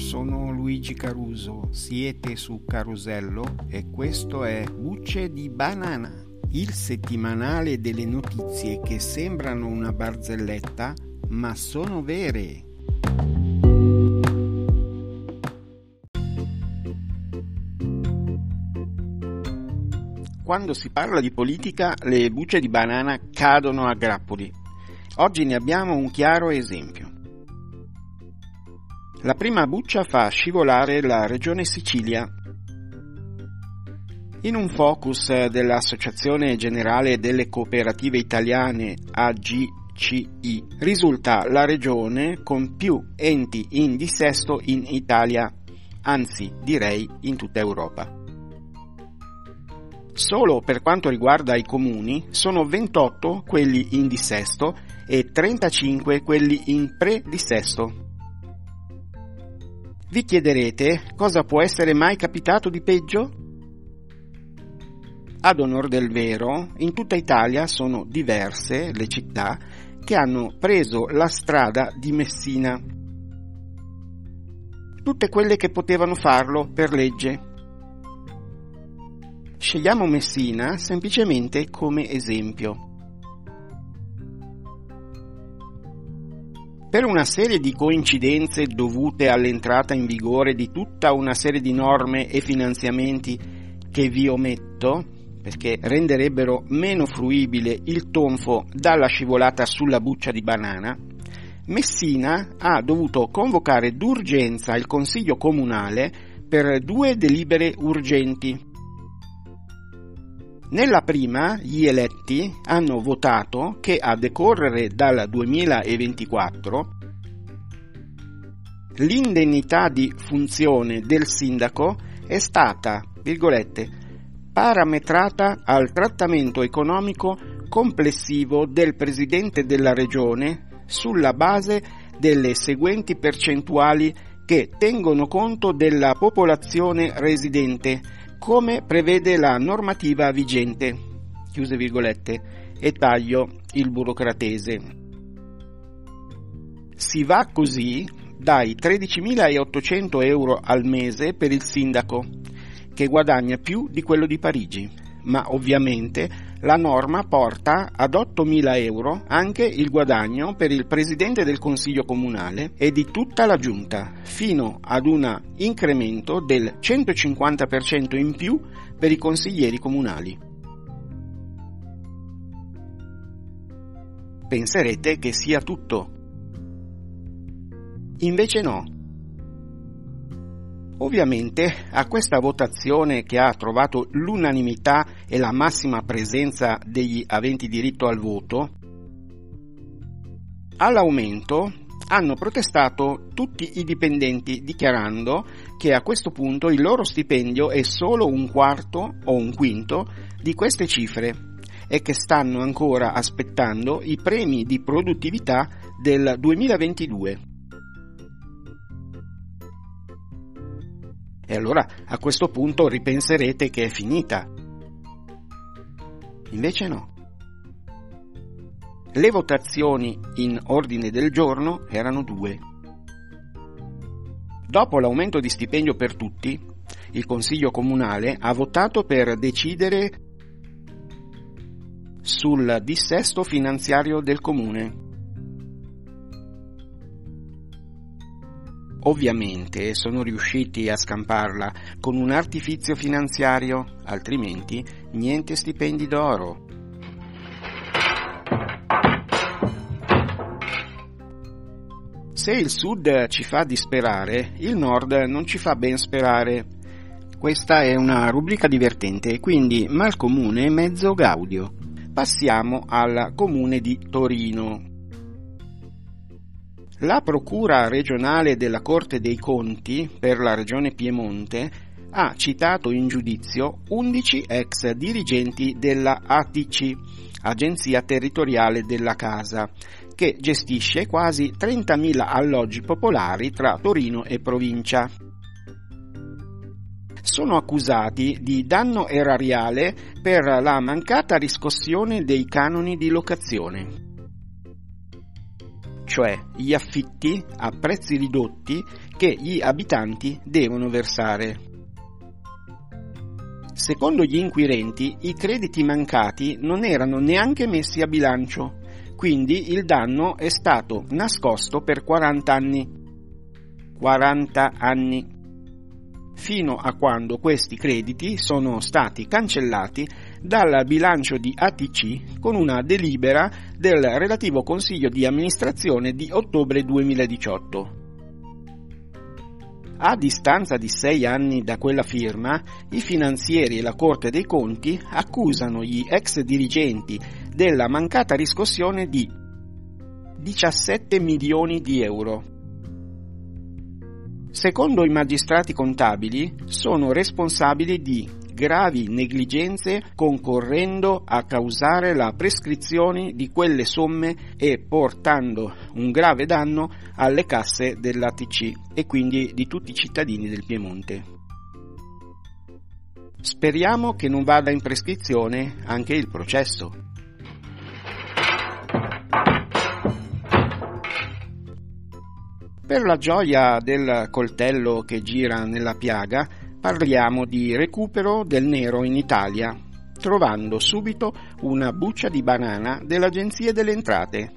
sono Luigi Caruso, siete su Carosello e questo è Bucce di Banana, il settimanale delle notizie che sembrano una barzelletta ma sono vere. Quando si parla di politica le bucce di banana cadono a grappoli. Oggi ne abbiamo un chiaro esempio. La prima buccia fa scivolare la regione Sicilia. In un focus dell'Associazione Generale delle Cooperative Italiane AGCI risulta la regione con più enti in dissesto in Italia, anzi direi in tutta Europa. Solo per quanto riguarda i comuni sono 28 quelli in dissesto e 35 quelli in pre-dissesto. Vi chiederete cosa può essere mai capitato di peggio? Ad onor del vero, in tutta Italia sono diverse le città che hanno preso la strada di Messina. Tutte quelle che potevano farlo per legge. Scegliamo Messina semplicemente come esempio. Per una serie di coincidenze dovute all'entrata in vigore di tutta una serie di norme e finanziamenti che vi ometto, perché renderebbero meno fruibile il tonfo dalla scivolata sulla buccia di banana, Messina ha dovuto convocare d'urgenza il Consiglio Comunale per due delibere urgenti nella prima gli eletti hanno votato che a decorrere dal 2024 l'indennità di funzione del sindaco è stata, virgolette, parametrata al trattamento economico complessivo del presidente della regione sulla base delle seguenti percentuali che tengono conto della popolazione residente come prevede la normativa vigente, chiuse virgolette, e taglio il burocratese. Si va così dai 13.800 euro al mese per il sindaco, che guadagna più di quello di Parigi, ma ovviamente la norma porta ad 8.000 euro anche il guadagno per il presidente del consiglio comunale e di tutta la giunta, fino ad un incremento del 150% in più per i consiglieri comunali. Penserete che sia tutto. Invece no. Ovviamente a questa votazione che ha trovato l'unanimità e la massima presenza degli aventi diritto al voto, all'aumento hanno protestato tutti i dipendenti dichiarando che a questo punto il loro stipendio è solo un quarto o un quinto di queste cifre e che stanno ancora aspettando i premi di produttività del 2022. E allora a questo punto ripenserete che è finita. Invece no. Le votazioni in ordine del giorno erano due. Dopo l'aumento di stipendio per tutti, il Consiglio Comunale ha votato per decidere sul dissesto finanziario del Comune Ovviamente sono riusciti a scamparla con un artifizio finanziario, altrimenti niente stipendi d'oro. Se il sud ci fa disperare, il nord non ci fa ben sperare. Questa è una rubrica divertente, quindi mal comune mezzo gaudio. Passiamo al comune di Torino. La Procura regionale della Corte dei Conti per la regione Piemonte ha citato in giudizio 11 ex dirigenti della ATC, Agenzia Territoriale della Casa, che gestisce quasi 30.000 alloggi popolari tra Torino e provincia. Sono accusati di danno erariale per la mancata riscossione dei canoni di locazione cioè gli affitti a prezzi ridotti che gli abitanti devono versare. Secondo gli inquirenti, i crediti mancati non erano neanche messi a bilancio, quindi il danno è stato nascosto per 40 anni. 40 anni. Fino a quando questi crediti sono stati cancellati dal bilancio di ATC con una delibera del relativo Consiglio di amministrazione di ottobre 2018. A distanza di sei anni da quella firma, i finanzieri e la Corte dei Conti accusano gli ex dirigenti della mancata riscossione di 17 milioni di euro. Secondo i magistrati contabili, sono responsabili di gravi negligenze concorrendo a causare la prescrizione di quelle somme e portando un grave danno alle casse dell'ATC e quindi di tutti i cittadini del Piemonte. Speriamo che non vada in prescrizione anche il processo. Per la gioia del coltello che gira nella piaga, parliamo di recupero del nero in Italia, trovando subito una buccia di banana dell'Agenzia delle Entrate.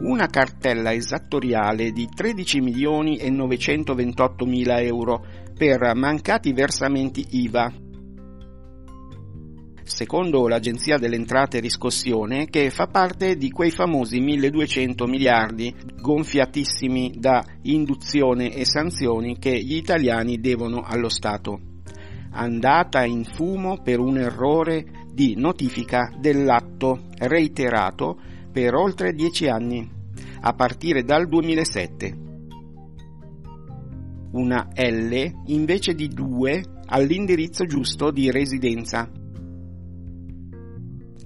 Una cartella esattoriale di 13 milioni e 928 mila euro per mancati versamenti IVA secondo l'Agenzia delle Entrate e Riscossione, che fa parte di quei famosi 1200 miliardi gonfiatissimi da induzione e sanzioni che gli italiani devono allo Stato. Andata in fumo per un errore di notifica dell'atto reiterato per oltre dieci anni, a partire dal 2007. Una L invece di due all'indirizzo giusto di residenza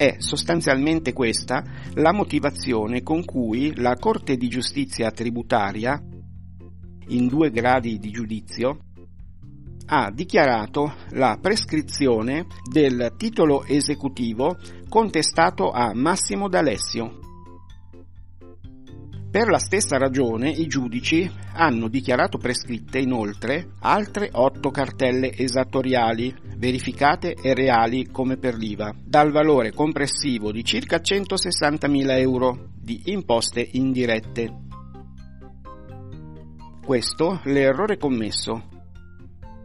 è sostanzialmente questa la motivazione con cui la Corte di giustizia tributaria, in due gradi di giudizio, ha dichiarato la prescrizione del titolo esecutivo contestato a Massimo D'Alessio per la stessa ragione i giudici hanno dichiarato prescritte inoltre altre otto cartelle esattoriali, verificate e reali come per l'IVA, dal valore complessivo di circa 160.000 euro di imposte indirette. Questo l'errore commesso.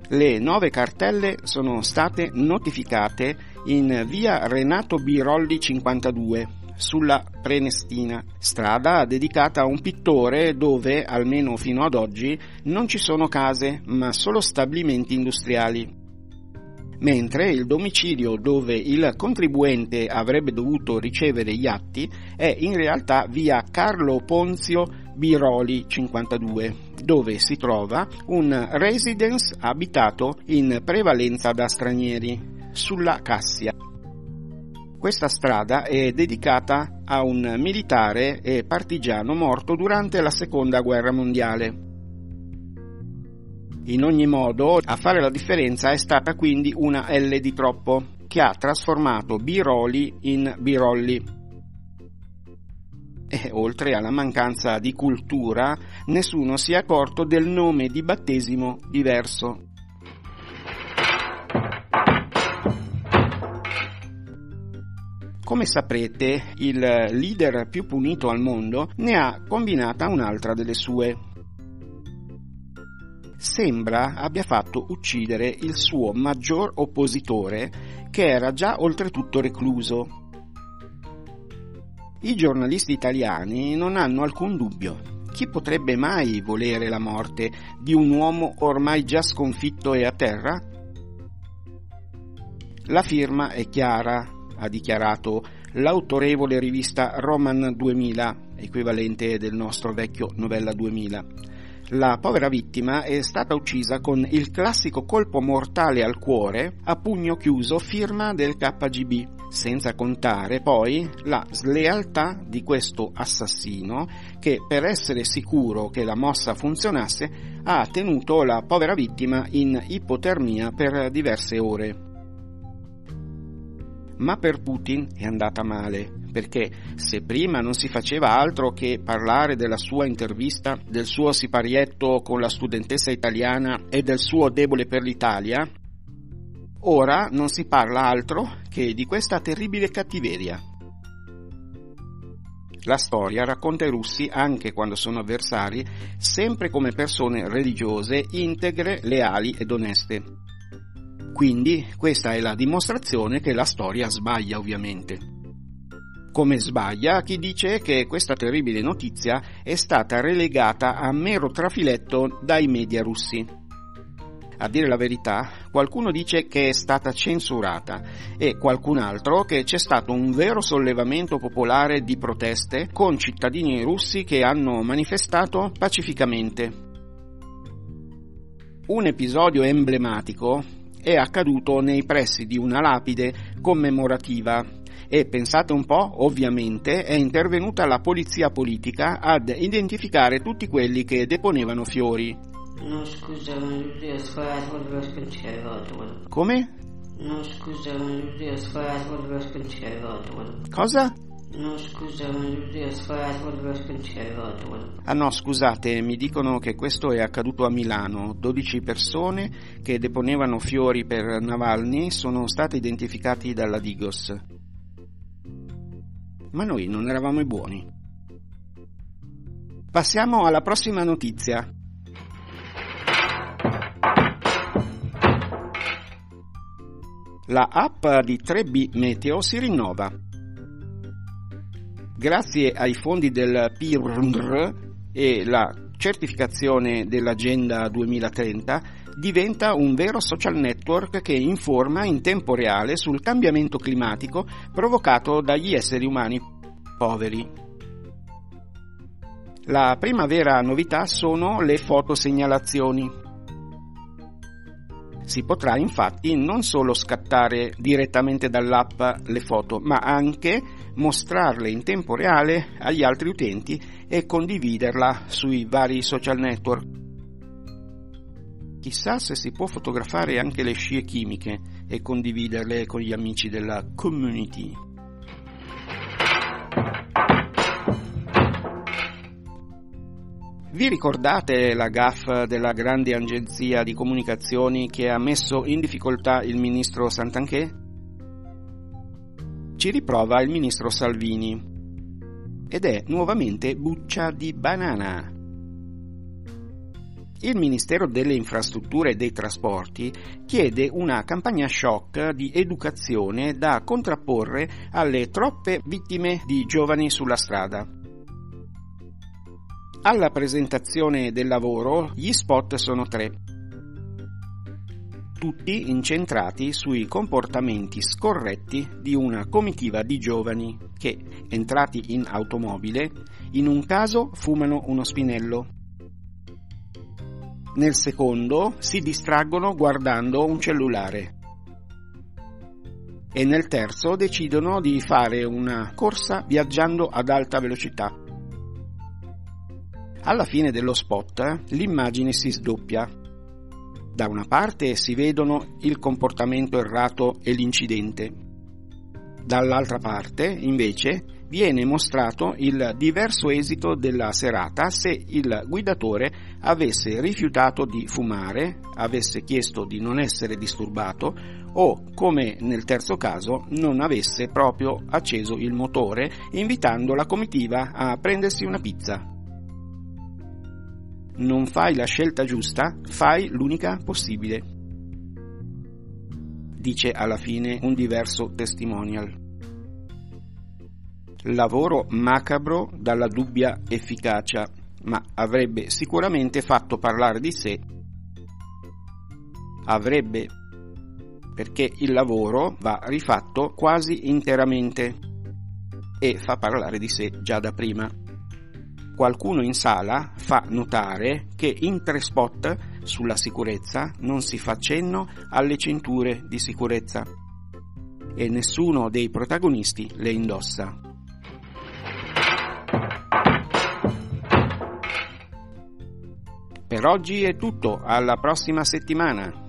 Le nove cartelle sono state notificate in via Renato Birolli 52 sulla Prenestina, strada dedicata a un pittore dove, almeno fino ad oggi, non ci sono case, ma solo stabilimenti industriali. Mentre il domicilio dove il contribuente avrebbe dovuto ricevere gli atti è in realtà via Carlo Ponzio Biroli 52, dove si trova un residence abitato in prevalenza da stranieri, sulla Cassia. Questa strada è dedicata a un militare e partigiano morto durante la seconda guerra mondiale. In ogni modo, a fare la differenza è stata quindi una L di troppo, che ha trasformato Biroli in Birolli. E oltre alla mancanza di cultura, nessuno si è accorto del nome di battesimo diverso. Come saprete, il leader più punito al mondo ne ha combinata un'altra delle sue. Sembra abbia fatto uccidere il suo maggior oppositore, che era già oltretutto recluso. I giornalisti italiani non hanno alcun dubbio. Chi potrebbe mai volere la morte di un uomo ormai già sconfitto e a terra? La firma è chiara, ha dichiarato l'autorevole rivista Roman 2000, equivalente del nostro vecchio Novella 2000. La povera vittima è stata uccisa con il classico colpo mortale al cuore a pugno chiuso firma del KGB, senza contare poi la slealtà di questo assassino che per essere sicuro che la mossa funzionasse ha tenuto la povera vittima in ipotermia per diverse ore ma per Putin è andata male, perché se prima non si faceva altro che parlare della sua intervista, del suo siparietto con la studentessa italiana e del suo debole per l'Italia, ora non si parla altro che di questa terribile cattiveria. La storia racconta i russi, anche quando sono avversari, sempre come persone religiose, integre, leali ed oneste. Quindi questa è la dimostrazione che la storia sbaglia ovviamente come sbaglia chi dice che questa terribile notizia è stata relegata a mero trafiletto dai media russi. A dire la verità, qualcuno dice che è stata censurata e qualcun altro che c'è stato un vero sollevamento popolare di proteste con cittadini russi che hanno manifestato pacificamente. Un episodio emblematico è accaduto nei pressi di una lapide commemorativa e pensate un po', ovviamente è intervenuta la polizia politica ad identificare tutti quelli che deponevano fiori. No scusa, ho sbagliato il Come? No scusa, ho sbagliato il Cosa? No scusa, ho sbagliato il Ah no, scusate, mi dicono che questo è accaduto a Milano. 12 persone che deponevano fiori per Navalny sono state identificate dalla Digos ma noi non eravamo i buoni. Passiamo alla prossima notizia. La app di 3B Meteo si rinnova. Grazie ai fondi del PIRNR e la certificazione dell'Agenda 2030 diventa un vero social network che informa in tempo reale sul cambiamento climatico provocato dagli esseri umani poveri. La prima vera novità sono le fotosegnalazioni. Si potrà infatti non solo scattare direttamente dall'app le foto, ma anche mostrarle in tempo reale agli altri utenti e condividerla sui vari social network. Chissà se si può fotografare anche le scie chimiche e condividerle con gli amici della community. Vi ricordate la gaff della grande agenzia di comunicazioni che ha messo in difficoltà il ministro Santanché? Ci riprova il ministro Salvini ed è nuovamente buccia di banana. Il Ministero delle Infrastrutture e dei Trasporti chiede una campagna shock di educazione da contrapporre alle troppe vittime di giovani sulla strada. Alla presentazione del lavoro gli spot sono tre, tutti incentrati sui comportamenti scorretti di una comitiva di giovani che, entrati in automobile, in un caso fumano uno spinello, nel secondo si distraggono guardando un cellulare. E nel terzo decidono di fare una corsa viaggiando ad alta velocità. Alla fine dello spot l'immagine si sdoppia. Da una parte si vedono il comportamento errato e l'incidente. Dall'altra parte, invece, viene mostrato il diverso esito della serata se il guidatore avesse rifiutato di fumare, avesse chiesto di non essere disturbato o, come nel terzo caso, non avesse proprio acceso il motore invitando la comitiva a prendersi una pizza. Non fai la scelta giusta, fai l'unica possibile. Dice alla fine un diverso testimonial lavoro macabro dalla dubbia efficacia, ma avrebbe sicuramente fatto parlare di sé. Avrebbe, perché il lavoro va rifatto quasi interamente e fa parlare di sé già da prima. Qualcuno in sala fa notare che in tre spot sulla sicurezza non si fa cenno alle cinture di sicurezza e nessuno dei protagonisti le indossa. Per oggi è tutto, alla prossima settimana.